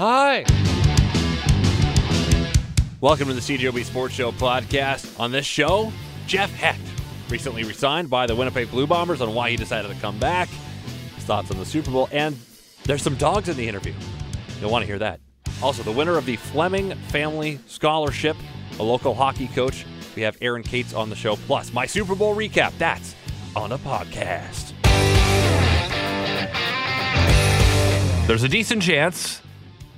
Hi. Welcome to the CJOB Sports Show podcast. On this show, Jeff Hecht recently resigned by the Winnipeg Blue Bombers on why he decided to come back, his thoughts on the Super Bowl, and there's some dogs in the interview. You'll want to hear that. Also, the winner of the Fleming Family Scholarship, a local hockey coach. We have Aaron Cates on the show, plus my Super Bowl recap. That's on a podcast. There's a decent chance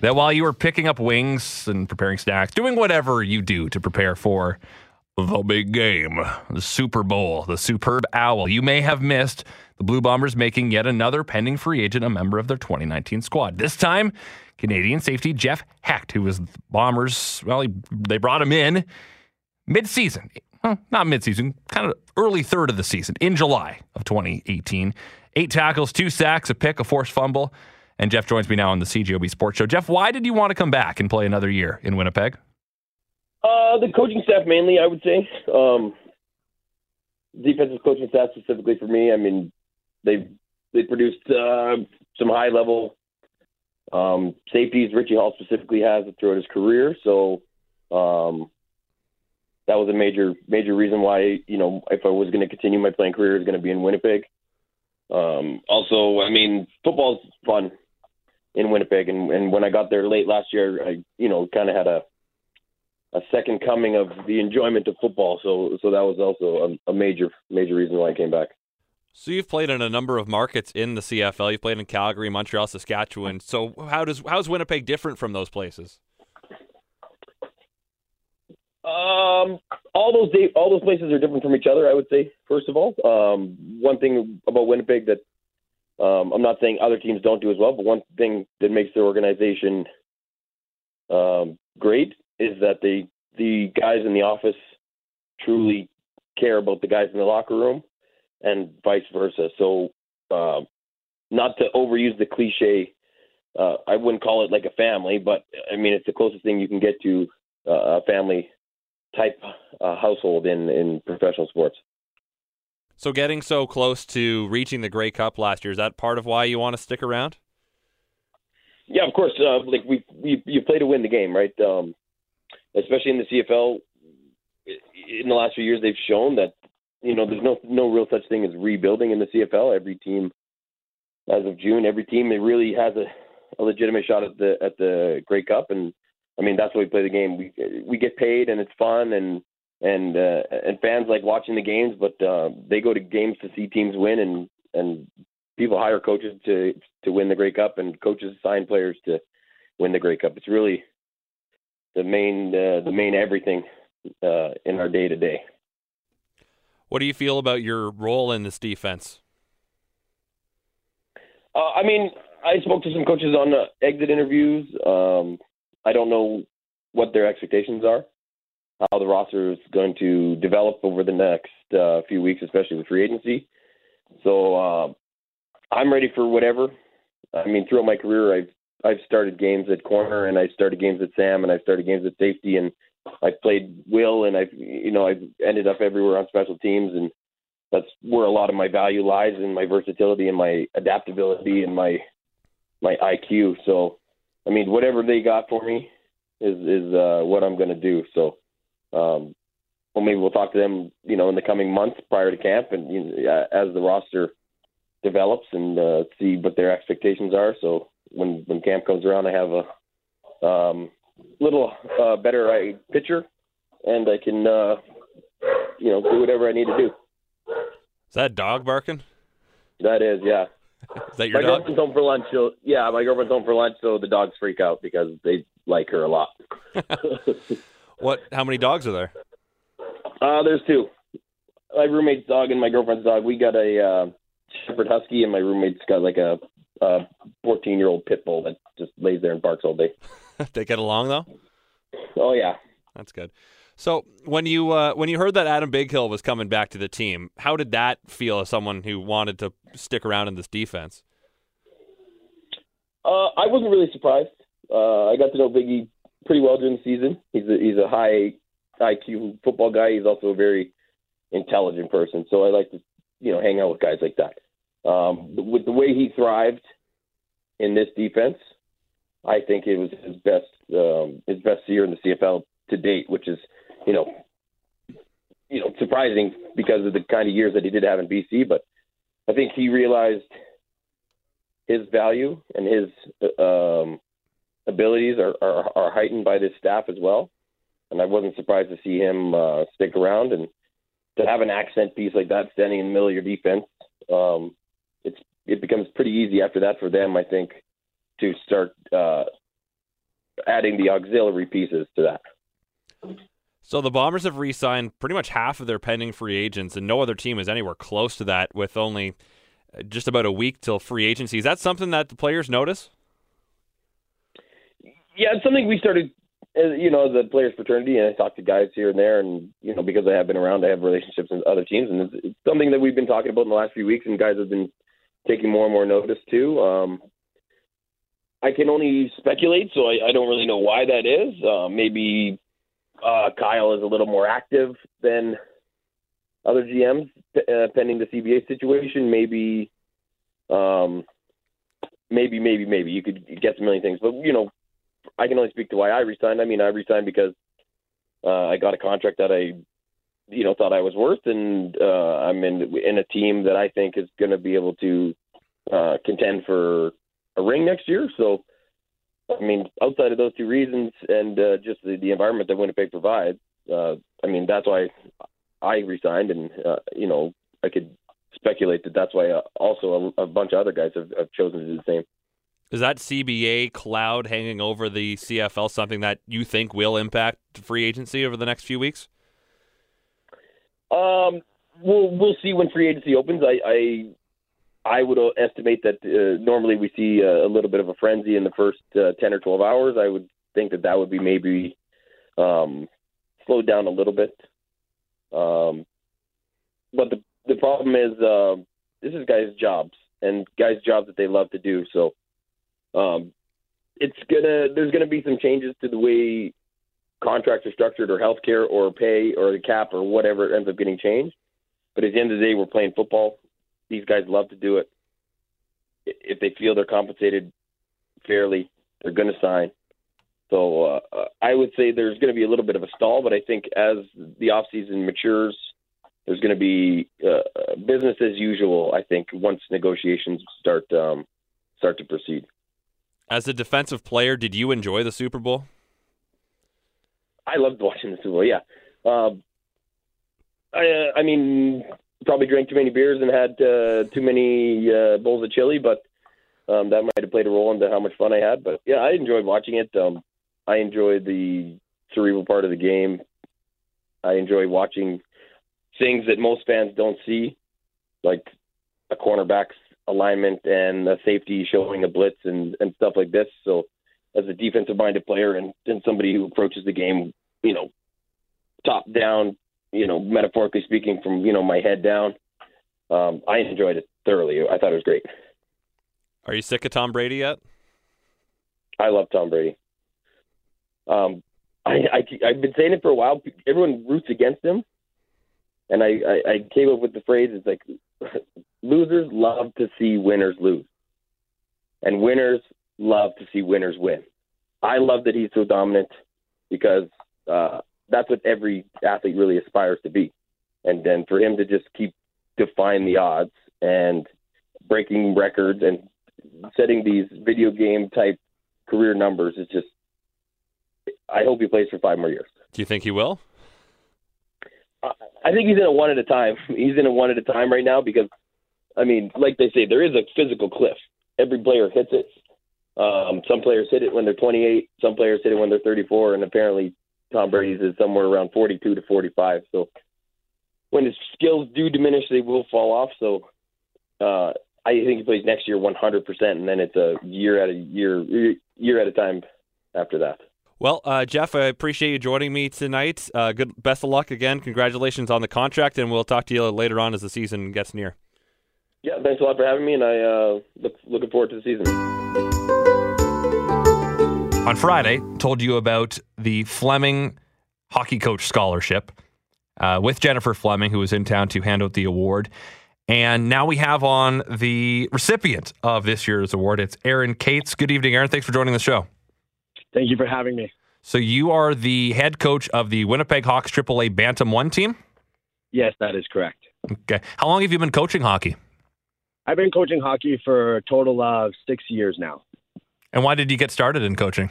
that while you were picking up wings and preparing snacks, doing whatever you do to prepare for the big game, the Super Bowl, the superb owl, you may have missed the Blue Bombers making yet another pending free agent a member of their 2019 squad. This time, Canadian safety Jeff Hecht, who was the Bombers, well, he, they brought him in mid-season. Well, not mid-season, kind of early third of the season in July of 2018. Eight tackles, two sacks, a pick, a forced fumble. And Jeff joins me now on the CJOB Sports Show. Jeff, why did you want to come back and play another year in Winnipeg? Uh, the coaching staff mainly, I would say. Um, defensive coaching staff specifically for me. I mean, they they produced uh, some high level um, safeties. Richie Hall specifically has throughout his career, so um, that was a major major reason why you know if I was going to continue my playing career, it was going to be in Winnipeg. Um, also, I mean, football's fun in Winnipeg, and, and when I got there late last year, I you know kind of had a a second coming of the enjoyment of football. So so that was also a, a major major reason why I came back. So you've played in a number of markets in the CFL. You've played in Calgary, Montreal, Saskatchewan. So how does how's Winnipeg different from those places? Um, all those all those places are different from each other. I would say, first of all, um, one thing about Winnipeg that um, I'm not saying other teams don't do as well, but one thing that makes their organization um, great is that the the guys in the office truly care about the guys in the locker room, and vice versa. So, uh, not to overuse the cliche, uh, I wouldn't call it like a family, but I mean it's the closest thing you can get to uh, a family type uh, household in in professional sports. So getting so close to reaching the Grey Cup last year is that part of why you want to stick around? Yeah, of course. Uh, like we, we you play to win the game, right? Um, especially in the CFL. In the last few years, they've shown that you know there's no no real such thing as rebuilding in the CFL. Every team, as of June, every team it really has a, a legitimate shot at the at the Grey Cup, and I mean that's why we play the game. We we get paid and it's fun and and uh, and fans like watching the games, but uh, they go to games to see teams win and and people hire coaches to to win the Grey Cup and coaches sign players to win the Grey Cup. It's really the main uh, the main everything uh, in our day to day. What do you feel about your role in this defense? Uh, I mean, I spoke to some coaches on the exit interviews. Um, I don't know what their expectations are, how the roster is going to develop over the next uh, few weeks, especially with free agency. So uh, I'm ready for whatever. I mean, throughout my career, I've I've started games at corner, and I started games at Sam, and I started games at safety, and I've played Will, and I've you know I've ended up everywhere on special teams, and that's where a lot of my value lies in my versatility and my adaptability and my my IQ. So, I mean, whatever they got for me is is uh, what I'm going to do. So, um, well, maybe we'll talk to them, you know, in the coming months prior to camp, and you know, as the roster develops and uh, see what their expectations are. So when when camp comes around, I have a um, little uh, better uh, picture, and I can uh, you know do whatever I need to do. Is that dog barking? That is, yeah. Is that your my dog? girlfriend's home for lunch. So yeah, my girlfriend's home for lunch, so the dogs freak out because they like her a lot. What? How many dogs are there? Uh, there's two. My roommate's dog and my girlfriend's dog. We got a uh, Shepherd Husky, and my roommate's got like a 14 year old pit bull that just lays there and barks all day. they get along though. Oh yeah, That's good. So when you uh, when you heard that Adam Bighill was coming back to the team, how did that feel as someone who wanted to stick around in this defense? uh, I wasn't really surprised. Uh, I got to know Biggie pretty well during the season. He's a, he's a high IQ football guy. He's also a very intelligent person. So I like to you know hang out with guys like that. Um, with the way he thrived in this defense, I think it was his best um, his best year in the CFL to date, which is you know you know surprising because of the kind of years that he did have in BC. But I think he realized his value and his um, abilities are, are, are heightened by this staff as well. And I wasn't surprised to see him uh, stick around and to have an accent piece like that standing in the middle of your defense. Um, it's it becomes pretty easy after that for them, I think, to start uh, adding the auxiliary pieces to that. So the Bombers have re-signed pretty much half of their pending free agents, and no other team is anywhere close to that. With only uh, just about a week till free agency, is that something that the players notice? Yeah, it's something we started, uh, you know, the players' fraternity, and I talk to guys here and there, and you know, because I have been around, I have relationships with other teams, and it's, it's something that we've been talking about in the last few weeks, and guys have been taking more and more notice too. Um, I can only speculate, so I, I don't really know why that is. Uh, maybe uh, Kyle is a little more active than other GMs uh, pending the CBA situation. Maybe, um, maybe, maybe, maybe you could guess a million things, but you know, I can only speak to why I resigned. I mean, I resigned because uh, I got a contract that I, you know, thought I was worth, and uh, I'm in in a team that I think is going to be able to uh, contend for a ring next year. So, I mean, outside of those two reasons and uh, just the, the environment that Winnipeg provides, uh, I mean, that's why I resigned, and uh, you know, I could speculate that that's why uh, also a, a bunch of other guys have, have chosen to do the same. Is that CBA cloud hanging over the CFL something that you think will impact free agency over the next few weeks? Um, we'll we'll see when free agency opens. I I, I would estimate that uh, normally we see a, a, little bit of a frenzy in the first uh, ten or twelve hours. I would think that that would be maybe um, slowed down a little bit. Um, but the the problem is uh, this is guys' jobs and guys' jobs that they love to do. So um, it's gonna there's gonna be some changes to the way contracts are structured, or healthcare, or pay, or the cap, or whatever ends up getting changed. But at the end of the day, we're playing football. These guys love to do it. If they feel they're compensated fairly, they're going to sign. So uh, I would say there's going to be a little bit of a stall, but I think as the off season matures, there's going to be uh, business as usual. I think once negotiations start um, start to proceed. As a defensive player, did you enjoy the Super Bowl? I loved watching the Super Bowl. Yeah, um, I, uh, I mean, probably drank too many beers and had uh, too many uh, bowls of chili, but um, that might have played a role into how much fun I had. But yeah, I enjoyed watching it. Um, I enjoyed the cerebral part of the game. I enjoy watching things that most fans don't see, like a cornerback's alignment and a safety showing a blitz and, and stuff like this. So, as a defensive minded player and, and somebody who approaches the game, you know, top down, you know, metaphorically speaking, from you know my head down, um, I enjoyed it thoroughly. I thought it was great. Are you sick of Tom Brady yet? I love Tom Brady. Um, I, I I've been saying it for a while. Everyone roots against him, and I, I, I came up with the phrase: "It's like losers love to see winners lose, and winners love to see winners win. I love that he's so dominant because uh, that's what every athlete really aspires to be. And then for him to just keep defying the odds and breaking records and setting these video game type career numbers is just. I hope he plays for five more years. Do you think he will? I think he's in a one at a time. He's in a one at a time right now because I mean, like they say, there is a physical cliff. Every player hits it. Um, some players hit it when they're 28. Some players hit it when they're 34, and apparently Tom Brady's is somewhere around 42 to 45. So when his skills do diminish, they will fall off. So uh, I think he plays next year 100%, and then it's a year at a year year at a time after that. Well, uh, Jeff, I appreciate you joining me tonight. Uh, good, best of luck again. Congratulations on the contract, and we'll talk to you later on as the season gets near. Yeah, thanks a lot for having me, and I uh, look looking forward to the season. On Friday, told you about the Fleming Hockey Coach Scholarship uh, with Jennifer Fleming, who was in town to hand out the award. And now we have on the recipient of this year's award. It's Aaron Cates. Good evening, Aaron. Thanks for joining the show. Thank you for having me. So you are the head coach of the Winnipeg Hawks AAA Bantam One team. Yes, that is correct. Okay. How long have you been coaching hockey? I've been coaching hockey for a total of six years now. And why did you get started in coaching?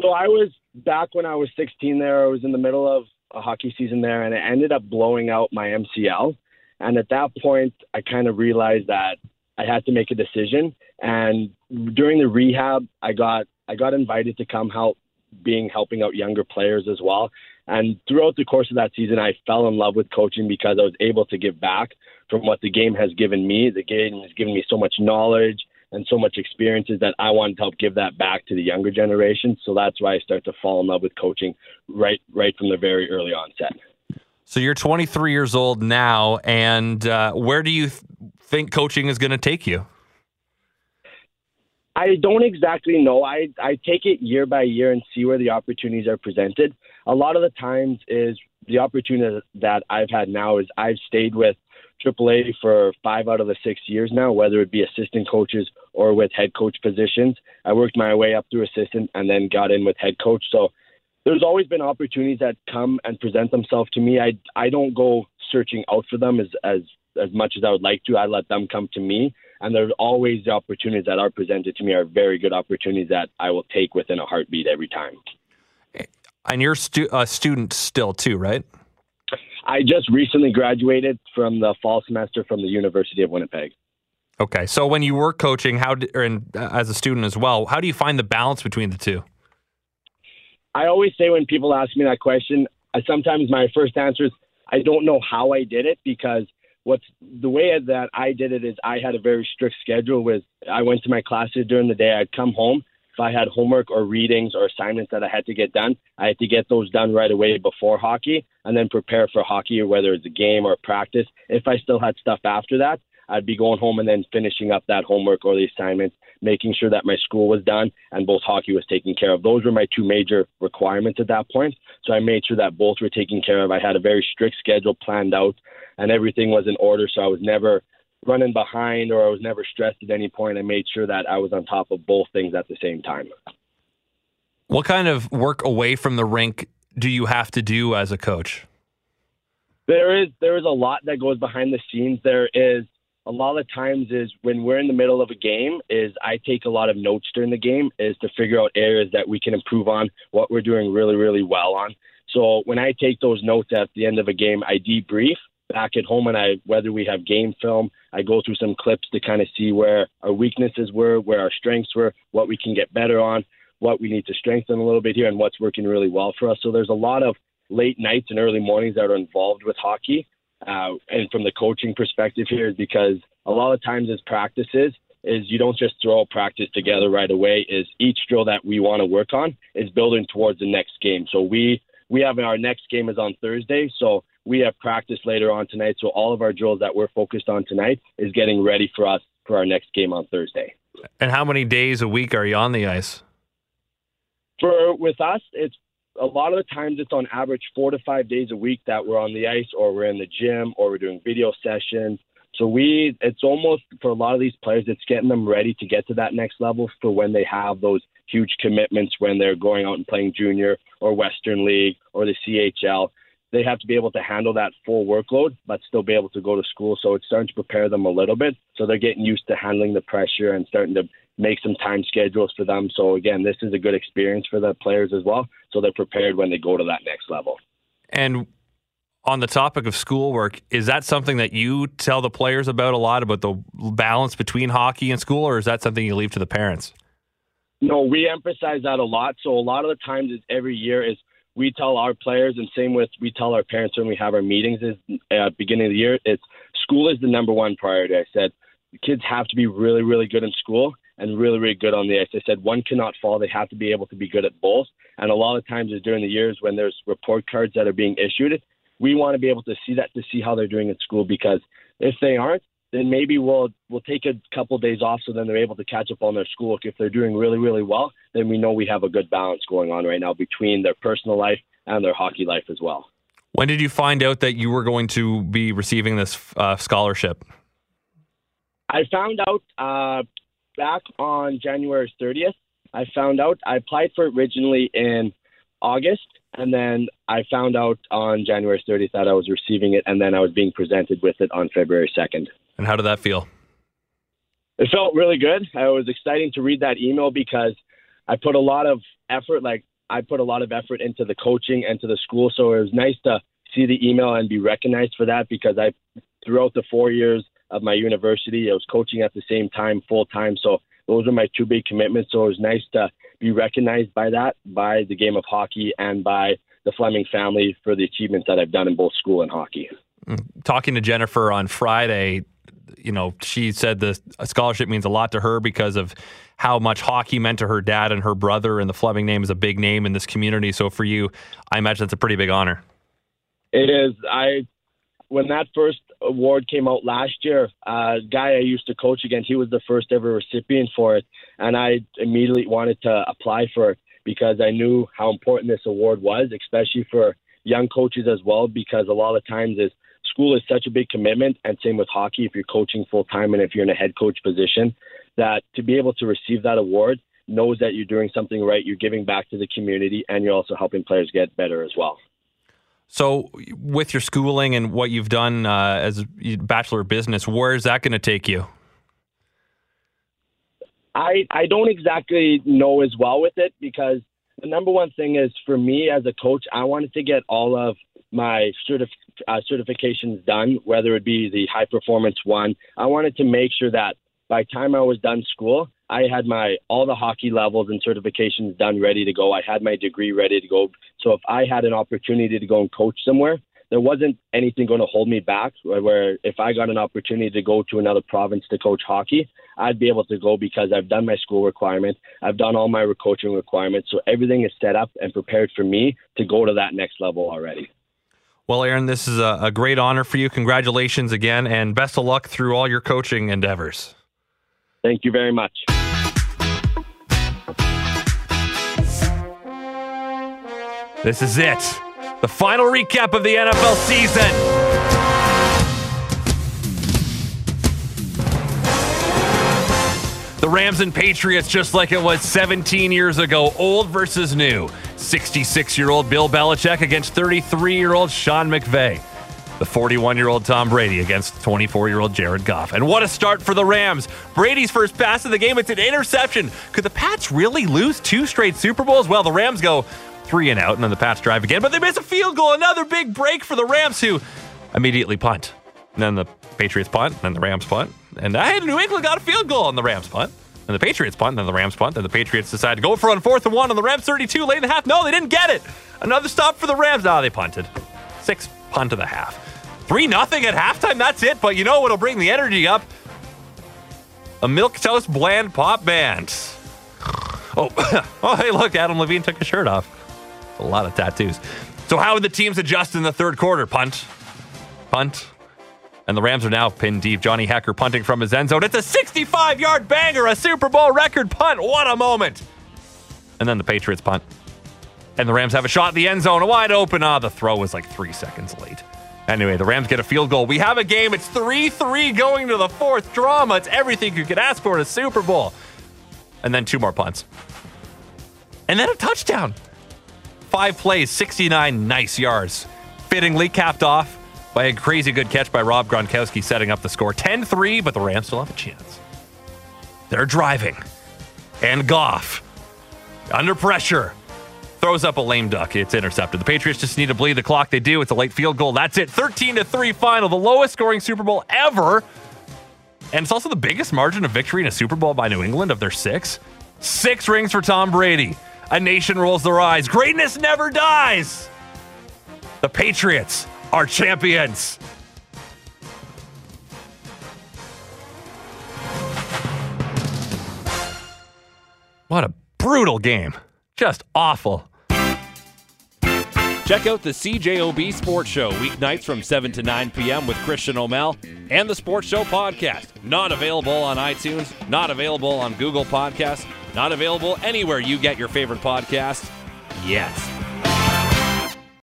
So I was back when I was 16 there. I was in the middle of a hockey season there, and it ended up blowing out my MCL. And at that point, I kind of realized that I had to make a decision. And during the rehab, I got I got invited to come help being helping out younger players as well. And throughout the course of that season, I fell in love with coaching because I was able to give back from what the game has given me. The game has given me so much knowledge and so much experiences that I wanted to help give that back to the younger generation. So that's why I start to fall in love with coaching right right from the very early onset. So you're 23 years old now, and uh, where do you th- think coaching is going to take you? I don't exactly know. I I take it year by year and see where the opportunities are presented. A lot of the times is the opportunity that I've had now is I've stayed with AAA for five out of the six years now, whether it be assistant coaches or with head coach positions. I worked my way up through assistant and then got in with head coach. So there's always been opportunities that come and present themselves to me. I I don't go searching out for them as as as much as I would like to. I let them come to me, and there's always the opportunities that are presented to me are very good opportunities that I will take within a heartbeat every time. And you're stu- a student still too, right? I just recently graduated from the fall semester from the University of Winnipeg. Okay, so when you were coaching, how did, or in, uh, as a student as well, how do you find the balance between the two? I always say when people ask me that question, I, sometimes my first answer is I don't know how I did it because what's the way that I did it is I had a very strict schedule with I went to my classes during the day. I'd come home. If I had homework or readings or assignments that I had to get done, I had to get those done right away before hockey and then prepare for hockey whether it's a game or practice. If I still had stuff after that, I'd be going home and then finishing up that homework or the assignments, making sure that my school was done and both hockey was taken care of. Those were my two major requirements at that point. So I made sure that both were taken care of. I had a very strict schedule planned out and everything was in order. So I was never running behind or I was never stressed at any point. I made sure that I was on top of both things at the same time. What kind of work away from the rink do you have to do as a coach? There is there is a lot that goes behind the scenes. There is a lot of times is when we're in the middle of a game is I take a lot of notes during the game is to figure out areas that we can improve on, what we're doing really, really well on. So when I take those notes at the end of a game, I debrief back at home and I whether we have game film, I go through some clips to kind of see where our weaknesses were, where our strengths were, what we can get better on, what we need to strengthen a little bit here and what's working really well for us. So there's a lot of late nights and early mornings that are involved with hockey uh, and from the coaching perspective here is because a lot of times as practices is you don't just throw a practice together right away is each drill that we want to work on is building towards the next game. So we we have our next game is on thursday so we have practice later on tonight. So all of our drills that we're focused on tonight is getting ready for us for our next game on thursday. And how many days a week are you on the ice? For with us it's a lot of the times it's on average four to five days a week that we're on the ice or we're in the gym or we're doing video sessions. So we, it's almost for a lot of these players, it's getting them ready to get to that next level for when they have those huge commitments when they're going out and playing junior or Western League or the CHL. They have to be able to handle that full workload, but still be able to go to school. So it's starting to prepare them a little bit. So they're getting used to handling the pressure and starting to make some time schedules for them. So again, this is a good experience for the players as well. So they're prepared when they go to that next level. And on the topic of schoolwork, is that something that you tell the players about a lot about the balance between hockey and school, or is that something you leave to the parents? No, we emphasize that a lot. So a lot of the times is every year is we tell our players, and same with we tell our parents when we have our meetings is uh, beginning of the year. It's school is the number one priority. I said the kids have to be really, really good in school and really, really good on the ice. I said one cannot fall. They have to be able to be good at both. And a lot of times is during the years when there's report cards that are being issued, we want to be able to see that to see how they're doing at school because if they aren't, then maybe we'll we'll take a couple of days off so then they're able to catch up on their schoolwork. If they're doing really, really well, then we know we have a good balance going on right now between their personal life and their hockey life as well. When did you find out that you were going to be receiving this uh, scholarship? I found out uh, back on January 30th. I found out I applied for it originally in August, and then I found out on January 30th that I was receiving it, and then I was being presented with it on February 2nd. And how did that feel? It felt really good. It was exciting to read that email because I put a lot of effort, like I put a lot of effort into the coaching and to the school. So it was nice to see the email and be recognized for that because I, throughout the four years of my university, I was coaching at the same time, full time. So those were my two big commitments. So it was nice to be recognized by that, by the game of hockey, and by the Fleming family for the achievements that I've done in both school and hockey. Mm. Talking to Jennifer on Friday, you know, she said the scholarship means a lot to her because of how much hockey meant to her dad and her brother, and the Fleming name is a big name in this community. So for you, I imagine it's a pretty big honor. It is. I when that first award came out last year, a guy I used to coach against, he was the first ever recipient for it, and I immediately wanted to apply for it because I knew how important this award was, especially for young coaches as well, because a lot of times is school is such a big commitment, and same with hockey. If you're coaching full time and if you're in a head coach position, that to be able to receive that award knows that you're doing something right, you're giving back to the community, and you're also helping players get better as well. So, with your schooling and what you've done uh, as a bachelor of business, where is that going to take you? I I don't exactly know as well with it because the number one thing is for me as a coach, I wanted to get all of my certif- uh, certifications done, whether it be the high performance one. I wanted to make sure that by time I was done school, I had my all the hockey levels and certifications done, ready to go. I had my degree ready to go. So if I had an opportunity to go and coach somewhere, there wasn't anything going to hold me back. Where if I got an opportunity to go to another province to coach hockey, I'd be able to go because I've done my school requirements, I've done all my coaching requirements, so everything is set up and prepared for me to go to that next level already. Well, Aaron, this is a, a great honor for you. Congratulations again, and best of luck through all your coaching endeavors. Thank you very much. This is it. The final recap of the NFL season. The Rams and Patriots, just like it was 17 years ago, old versus new. 66 year old Bill Belichick against 33 year old Sean McVay. The 41 year old Tom Brady against 24 year old Jared Goff. And what a start for the Rams. Brady's first pass of the game, it's an interception. Could the Pats really lose two straight Super Bowls? Well, the Rams go three and out, and then the Pats drive again, but they miss a field goal. Another big break for the Rams, who immediately punt. And then the Patriots punt, and then the Rams punt. And I had New England got a field goal on the Rams punt. And the Patriots punt, and then the Rams punt. Then the Patriots decide to go for on fourth and one on the Rams 32 late in the half. No, they didn't get it. Another stop for the Rams. Ah, they punted. Six punt to the half. Three nothing at halftime. That's it. But you know what'll bring the energy up? A milk toast bland pop band. Oh, oh, hey, look, Adam Levine took his shirt off a lot of tattoos. So, how would the teams adjust in the third quarter? Punt, punt, and the Rams are now pinned deep. Johnny Hekker punting from his end zone. It's a 65 yard banger, a Super Bowl record punt. What a moment. And then the Patriots punt. And the Rams have a shot in the end zone, wide open. Ah, the throw was like three seconds late. Anyway, the Rams get a field goal. We have a game. It's 3 3 going to the fourth drama. It's everything you could ask for in a Super Bowl. And then two more punts. And then a touchdown. Five plays, 69 nice yards. Fittingly capped off by a crazy good catch by Rob Gronkowski, setting up the score 10 3, but the Rams still have a chance. They're driving. And Goff, under pressure, throws up a lame duck. It's intercepted. The Patriots just need to bleed the clock. They do. It's a late field goal. That's it. 13 to 3 final, the lowest scoring Super Bowl ever. And it's also the biggest margin of victory in a Super Bowl by New England of their six. Six rings for Tom Brady. A nation rolls their eyes. Greatness never dies. The Patriots are champions. What a brutal game. Just awful. Check out the CJOB Sports Show weeknights from 7 to 9 p.m. with Christian O'Mel and the Sports Show podcast. Not available on iTunes, not available on Google Podcasts not available anywhere you get your favorite podcast yet.